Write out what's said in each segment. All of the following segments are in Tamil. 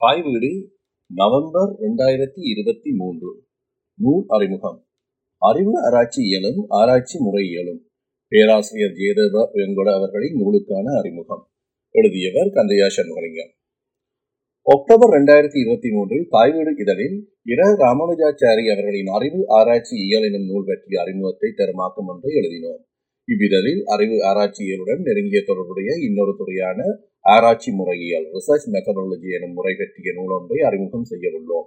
தாய் வீடு நவம்பர் இரண்டாயிரத்தி இருபத்தி மூன்று. நூல் அறிமுகம். அறிவு ஆராய்ச்சி இயலும் ஆராய்ச்சி முறை இயலும். பேராசிரியர் ஜெயதேவ வெங்கட அவர்களின் நூலுக்கான அறிமுகம். எழுதியவர் கந்தையா சண்முகலிங்கம். அக்டோபர் இரண்டாயிரத்தி இருபத்தி மூன்றில் தாய்வீடு இதழில் இர. ராமானுஜாச்சாரி அவர்களின் அறிவு ஆராய்ச்சி இயல் எனும் நூல் பற்றிய அறிமுகத்தை தருமாக்கம் ஒன்றை எழுதினோம். இவ்விதழில் அறிவு ஆராய்ச்சியலுடன் நெருங்கிய தொடர்புடைய இன்னொரு துறையான ஆராய்ச்சி முறையியல் ரிசர்ச் மெத்தடாலஜி எனும் முறை பற்றிய நூலொன்றை அறிமுகம் செய்ய உள்ளோம்.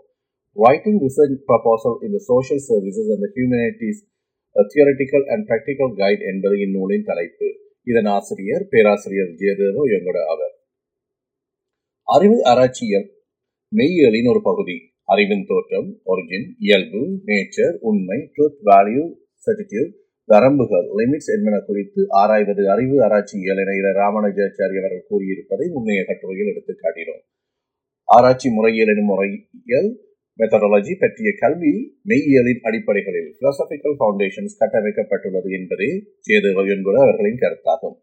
ரைட்டிங் ரிசர்ச் ப்ரப்போசல் இந்த social services and humanities theoretical and practical guide என்பது இந்நூலின் தலைப்பு. இதன் ஆசிரியர் பேராசிரியர் ஜெயதேவ எங்கட அவர். அறிவு ஆராய்ச்சியல் மெய்யியலின் ஒரு பகுதி. அறிவின் தோற்றம் ஒரிஜின் இயல்பு நேச்சர் உண்மை ட்ரூத் வேல்யூ சர்டிடியூட் வரம்புகள் லிமிட்ஸ் என்பன குறித்து ஆராய்வது அறிவு ஆராய்ச்சியல் என இர ராமானுஜாச்சாரி அவர்கள் கூறியிருப்பதை முன்னைய கட்டுரையில் எடுத்து காட்டினோம் ஆராய்ச்சி முறையியல் எனும் முறையியல் மெத்தடாலஜி பற்றிய கல்வி மெய்யியலின் அடிப்படைகளில் பிலாசபிக்கல் ஃபவுண்டேஷன்ஸ் கட்டமைக்கப்பட்டுள்ளது என்பதே சேது என்பது அவர்களின் கருத்தாகும்.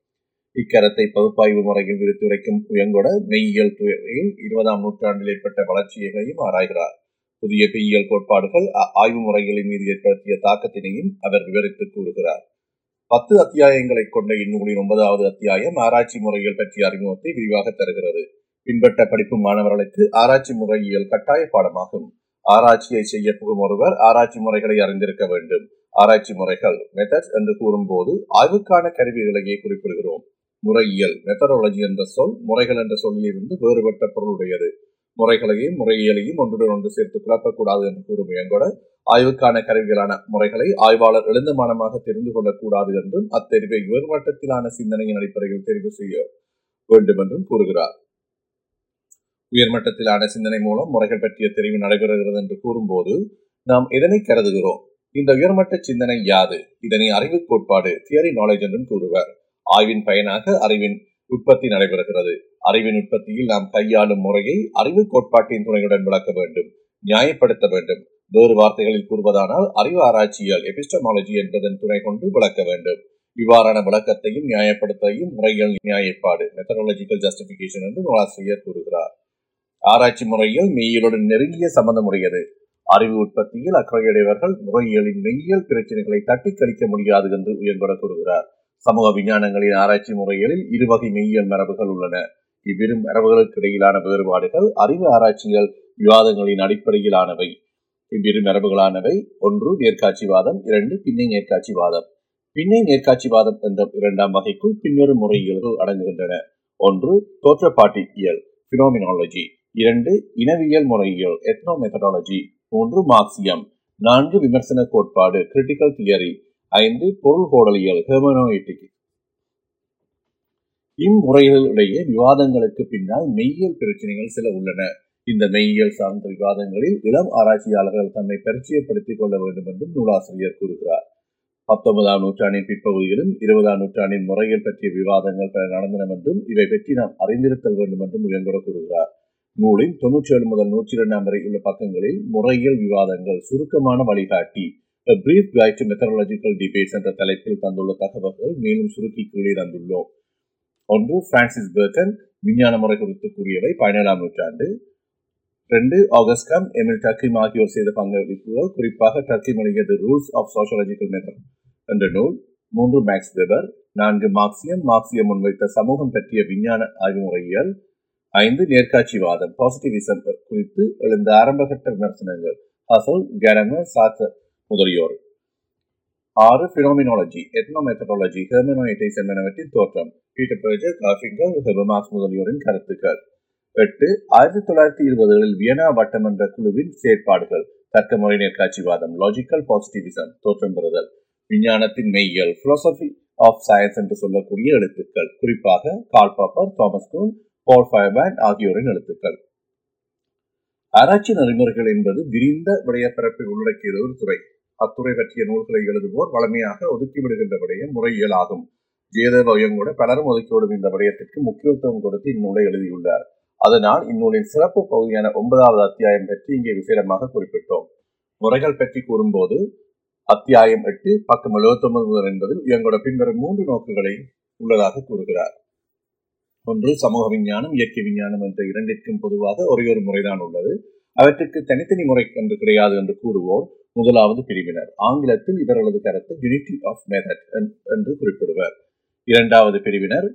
இக்கருத்தை பகுப்பாய்வு முறையில் விரித்துரைக்கும் உயங்கொட மெய்யியல் துறையில் இருபதாம் நூற்றாண்டில் ஏற்பட்ட வளர்ச்சியையும் ஆராய்கிறார். புதிய மெய்யியல் கோட்பாடுகள் ஆய்வு முறைகளின் மீது ஏற்படுத்திய தாக்கத்தினையும் அவர் விவரித்து கூறுகிறார். பத்து அத்தியாயங்களை கொண்ட இந்நூலின் ஒன்பதாவது அத்தியாயம் ஆராய்ச்சி முறைகள் பற்றிய அறிமுகத்தை விரிவாக தருகிறது. பின்பற்ற படிப்பு மாணவர்களுக்கு ஆராய்ச்சி முறையியல் கட்டாய பாடமாகும். ஆராய்ச்சியை செய்ய புகும் ஒருவர் ஆராய்ச்சி முறைகளை அறிந்திருக்க வேண்டும். ஆராய்ச்சி முறைகள் மெத்தட்ஸ் என்று கூறும்போது ஆய்வுக்கான கருவிகளையே குறிப்பிடுகிறோம். முறையியல் மெத்தடாலஜி என்ற சொல் முறைகள் என்ற சொல்லிலிருந்து வேறுபட்ட பொருளுடையது. முறைகளையும் முறையியலையும் ஒன்றுடன் ஒன்று சேர்த்து குழப்பக்கூடாது என்று கூறும் இயங்கோட ஆய்வுக்கான கருவிகளான முறைகளை ஆய்வாளர் எழுந்தமானமாக தெரிந்து கொள்ளக்கூடாது என்றும் அத்தெரிவை உயர்மட்டத்திலான சிந்தனையின் அடிப்படையில் தெரிவு செய்ய வேண்டும் என்றும் கூறுகிறார். உயர்மட்டத்திலான சிந்தனை மூலம் முறைகள் பற்றிய தெரிவு நடைபெறுகிறது என்று கூறும்போது நாம் எதனை கருதுகிறோம்? இந்த உயர்மட்ட சிந்தனை யாது? இதனை அறிவு கோட்பாடு தியரி நாலேஜ் என்றும் கூறுவர். ஆய்வின் பயனாக அறிவின் உற்பத்தி நடைபெறுகிறது. அறிவின் உற்பத்தியில் நாம் கையாளும் முறையை அறிவு கோட்பாட்டின் துணையுடன் விளக்க வேண்டும் நியாயப்படுத்த வேண்டும். வேறு வார்த்தைகளில் கூறுவதானால் அறிவு ஆராய்ச்சியால் எபிஸ்டமாலஜி என்பதன் துணை கொண்டு விளக்க வேண்டும். இவ்வாறான விளக்கத்தையும் நியாயப்படுத்தையும் முறைகள் நியாயப்பாடு மெத்தடாலஜிக்கல் ஜஸ்டிபிகேஷன் என்று நூலாசிரியர் கூறுகிறார். ஆராய்ச்சி முறையில் மெய்யியலுடன் நெருங்கிய சம்பந்தமுடையது. அறிவு உற்பத்தியில் அக்கறையுடையவர்கள் முறையியலின் மெய்யியல் பிரச்சனைகளை தட்டி கழிக்க முடியாது என்று உயர்பட கூறுகிறார். சமூக விஞ்ஞானங்களின் ஆராய்ச்சி முறைகளில் இருவகை மெய்யியல் மரபுகள் உள்ளன. இவ்விரு மரபுகளுக்கு இடையிலான வேறுபாடுகள் அறிவு ஆராய்ச்சிகள் விவாதங்களின் அடிப்படையிலானவை. இவ்விரு மரபுகளானவை ஒன்று நேர்காட்சிவாதம் இரண்டு பின்னை நேர்காட்சிவாதம். பின்னை நேர்காட்சிவாதம் என்ற இரண்டாம் வகைக்குள் பின்வரும் முறையியல்கள் அடங்குகின்றன. ஒன்று தோற்றப்பாட்டி இயல் பினோமினாலஜி இரண்டு இனவியல் முறையியல் எத்னோ மெத்தடாலஜி மூன்று மார்க்சியம். நான்கு விமர்சன கோட்பாடு கிரிட்டிக்கல் தியரி ஐந்து பொருள் கோடலியல் ஹெமனோயிட்டிக் இம்முறைகளிடையே விவாதங்களுக்கு பின்னால் மெய்யியல் பிரச்சனைகள் சில உள்ளன. இந்த மெய்யியல் சார்ந்த விவாதங்களில் இளம் ஆராய்ச்சியாளர்கள் தம்மை பரிச்சயப்படுத்திக் கொள்ள வேண்டும் என்றும் நூலாசிரியர் கூறுகிறார். பத்தொன்பதாம் நூற்றாண்டின் பிற்பகுதியிலும் இருபதாம் நூற்றாண்டின் முறைகள் பற்றிய விவாதங்கள் பல நடந்தன என்றும் இவை பற்றி நாம் அறிந்திருத்தல் வேண்டும் என்றும் உயர்கூட கூறுகிறார். நூலின் தொன்னூற்றி ஏழு முதல் நூற்றி இரண்டாம் வரை உள்ள பக்கங்களில் முறையியல் விவாதங்கள் சுருக்கமான வழிகாட்டி brief Brief Guide to Methodological என்ற தலைப்பில் தந்துள்ள தகவல்கள் மேலும் சுருக்கி கீழே தந்துள்ளோம். ஒன்று பிரான்சிஸ் பேர்கன் விஞ்ஞான முறை குறித்து கூறியவை பதினேழாம் நூற்றாண்டு. ரெண்டு ஆகஸ்டம் எமில் டர்கிம் ஆகியோர் செய்த பங்களிப்புகள் குறிப்பாக டர்க்கி மொழியது ரூல்ஸ் ஆஃப் சோஷியலாஜிக்கல் மெத்தட் என்ற நூல். மூன்று மேக்ஸ் வெபர் நான்கு மார்க்சியம் மார்க்சியம் முன்வைத்த சமூகம் பற்றிய விஞ்ஞான ஆய்வு முறையியல் ஐந்து நேர்காட்சிவாதம் பாசிட்டிவிசம் குறித்து எழுந்த ஆரம்பகட்ட விமர்சனங்கள். ஹசல் கேரமர் சாத்தர் முதலியோர். ஆறு பினோமினாலஜி எத்னோமெத்தடாலஜி ஹெர்மனோயிட்டிஸ் என்பனவற்றின் தோற்றம். பீட்டர் பேர்ஜர் காஃபிங்கர் ஹெபமாக்ஸ் முதலியோரின் கருத்துக்கள். எட்டு ஆயிரத்தி தொள்ளாயிரத்தி இருபதுகளில் வியனா வட்டமன்ற குழுவின் செயற்பாடுகள். தர்க்க முறை நேர்காட்சிவாதம் லாஜிக்கல் பாசிட்டிவிசம் தோற்றம் பெறுதல். விஞ்ஞானத்தின் மெய்யியல் பிலோசபி ஆஃப் சயின்ஸ் என்று சொல்லக்கூடிய எழுத்துக்கள். குறிப்பாக கால் பாப்பர் தாமஸ் கூன் பால் ஃபயர்பேண்ட் ஆகியோரின் எழுத்துக்கள். ஆராய்ச்சி நெறிமுறைகள் என்பது விரிந்த விடயப்பரப்பை உள்ளடக்கிய ஒரு துறை. அத்துறை பற்றிய நூல்களை எழுதுவோர் வளமையாக ஒதுக்கிவிடுகின்ற விடயம் முறையியல் ஆகும் ஜெயதேவயம் கூட பலரும் ஒதுக்கிவிடும் இந்த விடயத்திற்கு முக்கியத்துவம் கொடுத்து இந்நூலை எழுதியுள்ளார். அதனால் இந்நூலின் சிறப்பு பகுதியான ஒன்பதாவது அத்தியாயம் பற்றி இங்கே விசேடமாக குறிப்பிட்டோம். முறைகள் பற்றி கூறும்போது அத்தியாயம் எட்டு பக்கம் எழுபத்தி ஒன்பது முதல் என்பதில் இவங்களோட பின்வரும் மூன்று நோக்குகளை உள்ளதாக கூறுகிறார். ஒன்று சமூக விஞ்ஞானம் இயற்கை விஞ்ஞானம் என்ற இரண்டிற்கும் பொதுவாக ஒரே ஒரு முறைதான் உள்ளது. அவற்றுக்கு தனித்தனி முறை என்று கிடையாது என்று கூறுவோர் முதலாவது பிரிவினர். ஆங்கிலத்தில் இவர்களது கருத்து யூனிட்டி ஆஃப் மெதட் என்று குறிப்பிடுவர். இரண்டாவது பிரிவினர்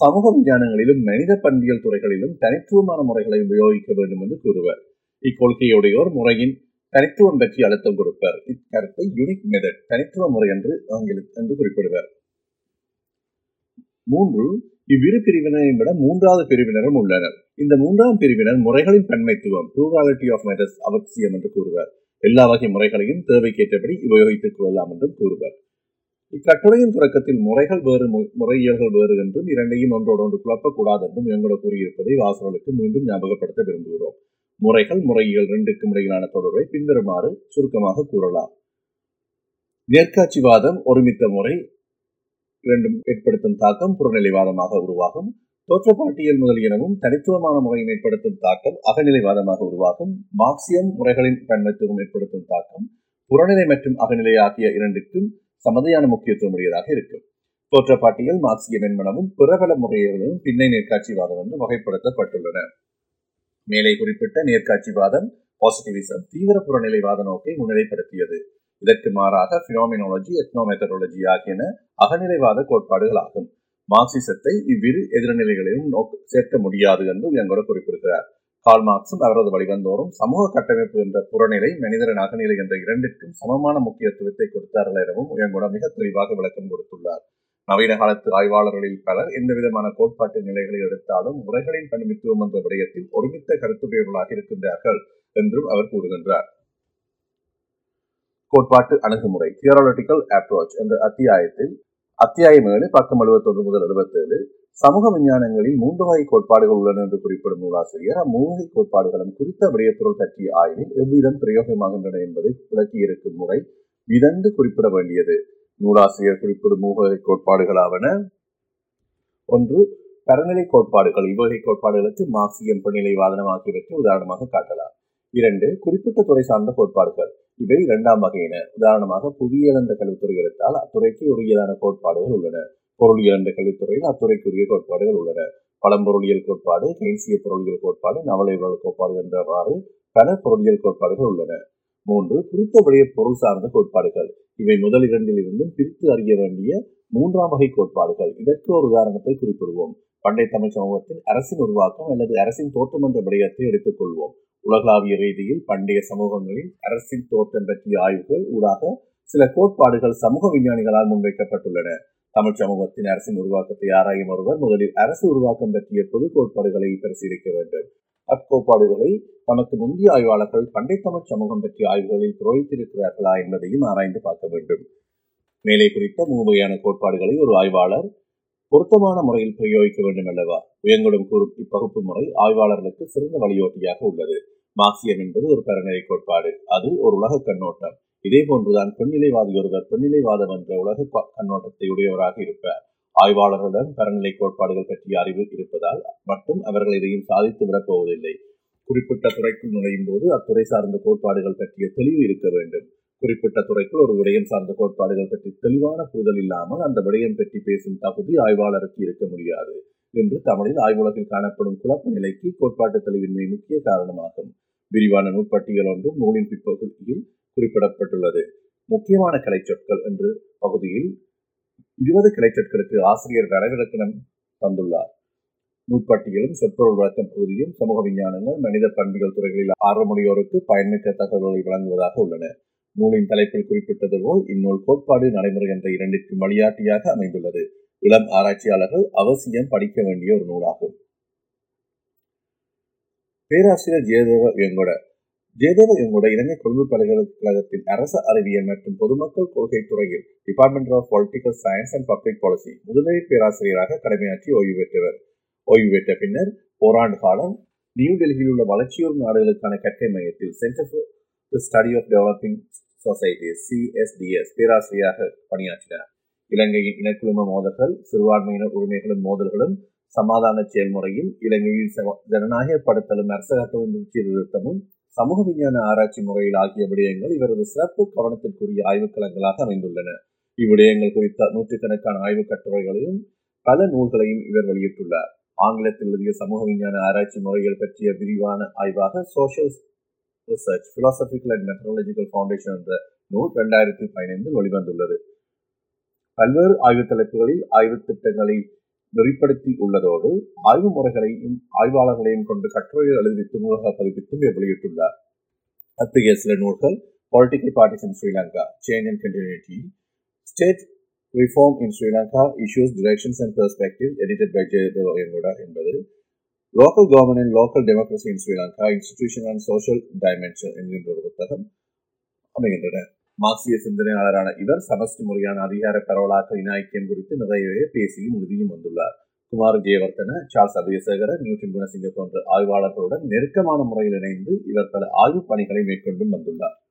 சமூக விஞ்ஞானங்களிலும் மனித பண்பியல் துறைகளிலும் தனித்துவமான முறைகளை உபயோகிக்க வேண்டும் என்று கூறுவர். இக்கொள்கையுடையோர் முறையின் தனித்துவம் பற்றி அழுத்தம் கொடுப்பர். இக்கருத்தை யூனிக் மெதட் தனித்துவ முறை என்று ஆங்கில என்று குறிப்பிடுவர். மூன்று இவ்விரு பிரிவினரையும் விட மூன்றாவது பிரிவினரும் உள்ளனர். இந்த மூன்றாம் பிரிவினர் முறைகளின் பன்மைத்துவம் ப்ளூராலிட்டி ஆஃப் மெதட்ஸ் அவசியம் என்று கூறுவர். எல்லா வகை முறைகளையும் தேவைக்கேற்றபடி உபயோகித்துக் கொள்ளலாம் என்றும் கூறுவர். இக்கட்டுரையின் தொடக்கத்தில் முறைகள் வேறு முறையியல்கள் வேறு என்றும் இரண்டையும் ஒன்றோடொன்று குழப்பக்கூடாது என்றும் எங்களோட கூறியிருப்பதை வாசகர்களுக்கு மீண்டும் ஞாபகப்படுத்த விரும்புகிறோம். முறைகள் முறையியல் ரெண்டுக்கும் இடையிலான தொடர்பை பின்வருமாறு சுருக்கமாக கூறலாம். நேர்காட்சிவாதம் ஒருமித்த முறை இரண்டும் ஏற்படுத்தும் தாக்கம் புறநிலைவாதமாக உருவாகும். தோற்றப்பாட்டியல் முதலியனவும் தனித்துவமான முறையும் ஏற்படுத்தும் தாக்கம் அகநிலைவாதமாக உருவாகும். மார்க்சியம் முறைகளின் பன்மத்துவம் ஏற்படுத்தும் தாக்கம் புறநிலை மற்றும் அகநிலை ஆகிய இரண்டுக்கும் சமதையான முக்கியத்துவம் உடையதாக இருக்கும். தோற்றப்பாட்டியல் மார்க்சிய மென்மனமும் பிறபல முறைகளும் பின்னை நேர்காட்சிவாதம் என்று வகைப்படுத்தப்பட்டுள்ளன. மேலே குறிப்பிட்ட நேர்காட்சிவாதம் பாசிட்டிவிசம் தீவிர புறநிலைவாத நோக்கை முன்னிலைப்படுத்தியது. இதற்கு மாறாக பினோமினாலஜி எத்னோமெத்தடாலஜி ஆகியன அகநிலைவாத கோட்பாடுகள் ஆகும் மார்க்சிசத்தை இவ்விரு எதிர்நிலைகளையும் நோக்க சேர்க்க முடியாது என்று எங்கூட குறிப்பிடுகிறார். கால் மார்க்சும் அவரது வழிவந்தோறும் சமூக கட்டமைப்பு என்ற புறநிலை மனிதரின் அகநிலை என்ற இரண்டிற்கும் சமமான முக்கியத்துவத்தை கொடுத்தார்கள் எனவும் உயங்கோட மிக தெளிவாக விளக்கம் கொடுத்துள்ளார். நவீன காலத்து ஆய்வாளர்களில் பலர் எந்த விதமான கோட்பாட்டு நிலைகளை எடுத்தாலும் முறைகளின் பணிமித்துவம் என்ற விடயத்தில் ஒருமித்த கருத்துடையவர்களாக இருக்கின்றார்கள் என்றும் அவர் கூறுகின்றார். கோட்பாட்டு அணுகுமுறை தியோரலட்டிக்கல் அப்ரோச் என்ற அத்தியாயத்தில் அத்தியாயம் ஏழு பக்கம் எழுபத்தொன்று முதல் எழுபத்தேழு சமூக விஞ்ஞானங்களில் மூன்று வகை கோட்பாடுகள் உள்ளன என்று குறிப்பிடும் நூலாசிரியர் அம்மூவகை கோட்பாடுகளும் குறித்த விடயப்பொருள் பற்றிய ஆய்வில் எவ்விதம் பிரயோகமாகின்றன என்பதை விளக்கியிருக்கும் முறை விதந்து குறிப்பிட வேண்டியது. நூலாசிரியர் குறிப்பிடும் மூவகை கோட்பாடுகளாவன ஒன்று தரநிலை கோட்பாடுகள் இவ்வகை கோட்பாடுகளுக்கு மார்க்சியம் பிறநிலைவாதனம் ஆகியவற்றை உதாரணமாக காட்டலாம். இரண்டு குறிப்பிட்ட துறை சார்ந்த கோட்பாடுகள் இவை இரண்டாம் வகையின. உதாரணமாக புவியியல் என்ற கல்வித்துறை எடுத்தால் அத்துறைக்கு உரியதான கோட்பாடுகள் உள்ளன. பொருளியல் என்ற கல்வித்துறையில் அத்துறைக்குரிய கோட்பாடுகள் உள்ளன. பழம்பொருளியல் கோட்பாடு கெய்ன்சிய பொருளியல் கோட்பாடு நவலைவரல் கோட்பாடு என்றவாறு பல பொருளியல் கோட்பாடுகள் உள்ளன. மூன்று குறித்தபடிய பொருள் சார்ந்த கோட்பாடுகள். இவை முதல் இரண்டில் இருந்தும் பிரித்து அறிய வேண்டிய மூன்றாம் வகை கோட்பாடுகள். இதற்கு ஒரு உதாரணத்தை குறிப்பிடுவோம். பண்டை தமிழ் சமூகத்தின் அரசின் உருவாக்கம் அல்லது அரசின் தோற்றம் என்ற விடயத்தை எடுத்துக்கொள்வோம் உலகளாவிய ரீதியில் பண்டைய சமூகங்களில் அரசின் தோற்றம் பற்றிய ஆய்வுகள் ஊடாக சில கோட்பாடுகள் சமூக விஞ்ஞானிகளால் முன்வைக்கப்பட்டுள்ளன. தமிழ் சமூகத்தின் அரசின் உருவாக்கத்தை ஆராயும் ஒருவர் முதலில் அரசு உருவாக்கம் பற்றிய பொது கோட்பாடுகளை பரிசீலிக்க வேண்டும். அக்கோட்பாடுகளை தமக்கு முந்தைய ஆய்வாளர்கள் பண்டை தமிழ் சமூகம் பற்றிய ஆய்வுகளில் புரோகித்திருக்கிறார்களா என்பதையும் ஆராய்ந்து பார்க்க வேண்டும். மேலே குறித்த மூவையான கோட்பாடுகளை ஒரு ஆய்வாளர் பொருத்தமான முறையில் பிரயோகிக்க வேண்டும் அல்லவா? உயங்குடன் கூறும் இப்பகுப்பு முறை ஆய்வாளர்களுக்கு சிறந்த வழியோட்டியாக உள்ளது. மார்க்சியம் என்பது ஒரு பரநிலை கோட்பாடு. அது ஒரு உலக கண்ணோட்டம். இதே போன்றுதான் பெண்ணிலைவாதி ஒருவர் பெண்ணிலைவாதம் என்ற உலக கண்ணோட்டத்தை உடையவராக இருப்பார். ஆய்வாளர்களிடம் பரநிலை கோட்பாடுகள் பற்றிய அறிவு இருப்பதால் மட்டும் அவர்கள் இதையும் சாதித்து விடப் போவதில்லை. குறிப்பிட்ட துறைக்குள் நுழையும் போது அத்துறை சார்ந்த கோட்பாடுகள் பற்றிய தெளிவு இருக்க வேண்டும். குறிப்பிட்ட துறைக்குள் ஒரு விடயம் சார்ந்த கோட்பாடுகள் பற்றி தெளிவான புரிதல் இல்லாமல் அந்த விடயம் பற்றி பேசும் தகுதி ஆய்வாளருக்கு இருக்க முடியாது என்று தமிழில் ஆய்வுலகில் காணப்படும் குழப்ப நிலைக்கு கோட்பாட்டு தெளிவின்மை முக்கிய காரணமாகும். விரிவான நூற்பட்டியல் ஒன்றும் நூலின் பிற்பகுதியில் குறிப்பிடப்பட்டுள்ளது. முக்கியமான கலைச்சொற்கள் என்று பகுதியில் இருபது கலைச்சொற்களுக்கு ஆசிரியர் வரவிலக்கணம் தந்துள்ளார். நூற்பட்டியலும் சொற்பொருள் வழக்கம் பகுதியும் சமூக விஞ்ஞானங்கள் மனித பண்புகள் துறைகளில் ஆர்வமுடையோருக்கு பயன்மிக்க தகவல்களை வழங்குவதாக உள்ளன. நூலின் தலைப்பில் குறிப்பிட்டது போல் இந்நூல் கோட்பாடு நடைமுறை என்ற இரண்டிற்கும் வழிகாட்டியாக அமைந்துள்ளது. இளம் ஆராய்ச்சியாளர்கள் அவசியம் படிக்க வேண்டிய ஒரு நூலாகும். பேராசிரியர் ஜெயதேவ வெங்கட. ஜெயதேவ வெங்கட இலங்கை கொழும்பு பல்கலைக்கழகத்தின் அரசு அறிவியல் மற்றும் பொதுமக்கள் கொள்கை துறையில் department of political science and public policy முதுநிலை பேராசிரியராக கடமையாற்றி ஓய்வு பெற்றவர். ஓய்வு பெற்ற பின்னர் ஓராண்டு காலம் நியூ டெல்லியில் உள்ள வளர்ச்சியூர் நாடுகளுக்கான கற்கை மையத்தில் centre for the study of developing societies CSDS பேராசிரியராக பணியாற்றினார். இலங்கையின் இனக்குழும மோதல்கள் சிறுபான்மையினர் உரிமைகளும் மோதல்களும் சமாதான செயல்முறையும் இலங்கையில் ஜனநாயகப்படுத்தலும் அரச கட்டமைப்பு சீர்திருத்தமும் சமூக விஞ்ஞான ஆராய்ச்சி முறையில் ஆகிய விடயங்கள் இவரது சிறப்பு கவனத்திற்குரிய ஆய்வுக்களங்களாக அமைந்துள்ளன. இவ்விடயங்கள் குறித்த நூற்றுக்கணக்கான ஆய்வுக் கட்டுரைகளையும் பல நூல்களையும் இவர் வெளியிட்டுள்ளார். ஆங்கிலத்தில் எழுதிய சமூக விஞ்ஞான ஆராய்ச்சி முறைகள் பற்றிய விரிவான ஆய்வாக social research philosophical and methodological foundation என்ற நூல் ரெண்டாயிரத்தி பதினைந்தில் வெளிவந்துள்ளது. பல்வேறு ஆய்வு தலைப்புகளில் ஆய்வு திட்டங்களை நெறிப்படுத்தி உள்ளதோடு ஆய்வு முறைகளையும் ஆய்வாளர்களையும் கொண்டு கட்டுரைகள் எழுதிவித்து நூலக பதிப்பித்தும் வெளியிட்டுள்ளார். அத்தகைய சில நூல்கள் political parties in Sri Lanka change and continuity state reform in Sri Lanka issues directions and perspective edited by Jayadeva Uyangoda என்பது local government local democracy in Sri Lanka institution and social dimension என்கின்ற ஒரு புத்தகம் அமைகின்றன. மார்க்சிய சிந்தனையாளரான இவர் சமஷ்டி முறையான அதிகார பரவலாக்க இனாய்க்கியம் குறித்து நிறையவே பேசியும் உறுதியும் வந்துள்ளார். குமார் ஜெயவர்தன சார்ஸ் அபயசேகர நியூட்டன் குணசிங்க போன்ற ஆய்வாளர்களுடன் நெருக்கமான முறையில் இணைந்து இவர் பல ஆய்வுப் பணிகளை மேற்கொண்டும் வந்துள்ளார்.